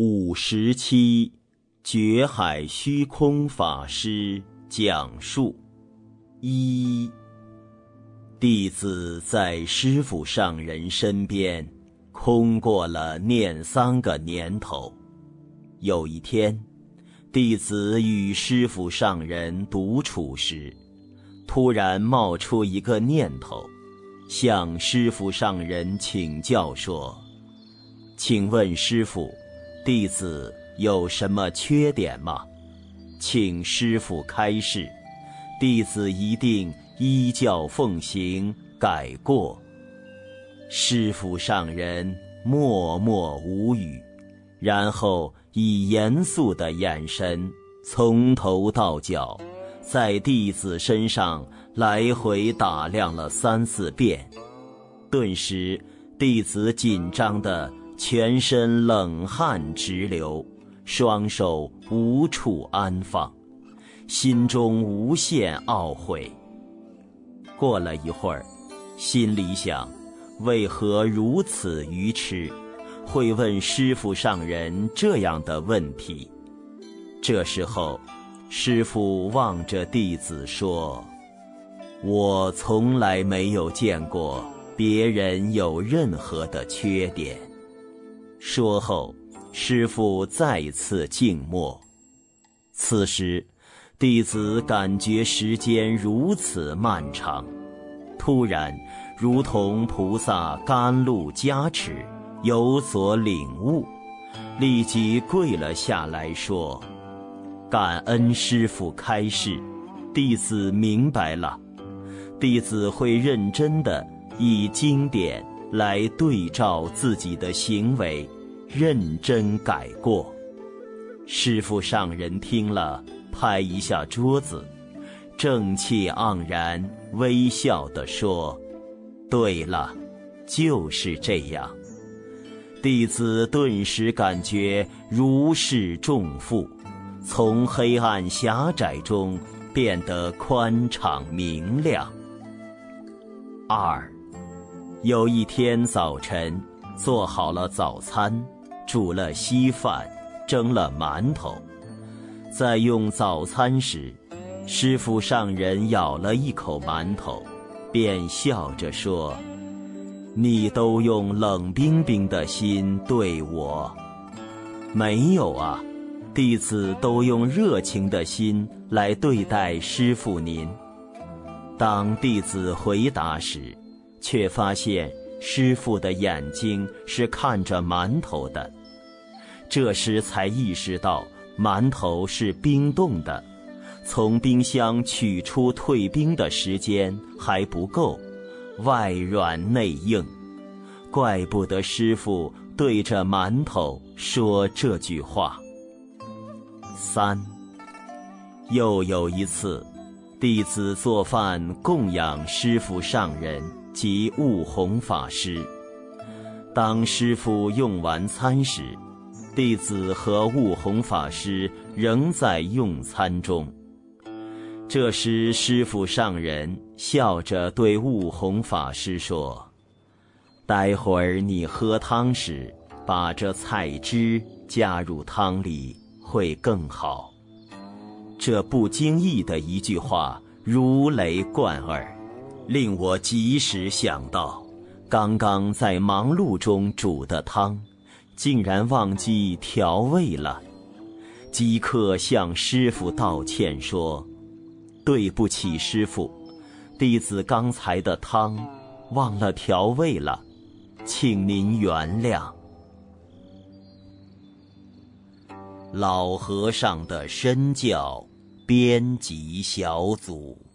五十七，觉海虚空法师讲述：一，弟子在师傅上人身边空过了念三个年头。有一天，弟子与师傅上人独处时，突然冒出一个念头，向师傅上人请教说：“请问师傅。”弟子有什么缺点吗？请师傅开示，弟子一定依教奉行，改过。师傅上人默默无语，然后以严肃的眼神从头到脚，在弟子身上来回打量了三四遍，顿时弟子紧张的。全身冷汗直流，双手无处安放，心中无限懊悔。过了一会儿，心里想：为何如此愚痴，会问师傅上人这样的问题？这时候，师傅望着弟子说：“我从来没有见过别人有任何的缺点。”说后，师傅再次静默。此时，弟子感觉时间如此漫长，突然如同菩萨甘露加持，有所领悟，立即跪了下来，说：“感恩师傅开示，弟子明白了。弟子会认真的以经典。”来对照自己的行为，认真改过。师傅上人听了，拍一下桌子，正气盎然，微笑地说：“对了，就是这样。”弟子顿时感觉如释重负，从黑暗狭窄中变得宽敞明亮。二。有一天早晨，做好了早餐，煮了稀饭，蒸了馒头。在用早餐时，师傅上人咬了一口馒头，便笑着说：“你都用冷冰冰的心对我，没有啊？弟子都用热情的心来对待师傅您。”当弟子回答时。却发现师傅的眼睛是看着馒头的，这时才意识到馒头是冰冻的，从冰箱取出退冰的时间还不够，外软内硬，怪不得师傅对着馒头说这句话。三，又有一次，弟子做饭供养师傅上人。即悟弘法师。当师傅用完餐时，弟子和悟弘法师仍在用餐中。这时，师傅上人笑着对悟弘法师说：“待会儿你喝汤时，把这菜汁加入汤里会更好。”这不经意的一句话，如雷贯耳。令我及时想到，刚刚在忙碌中煮的汤，竟然忘记调味了。即刻向师傅道歉说：“对不起，师傅，弟子刚才的汤忘了调味了，请您原谅。”老和尚的身教编辑小组。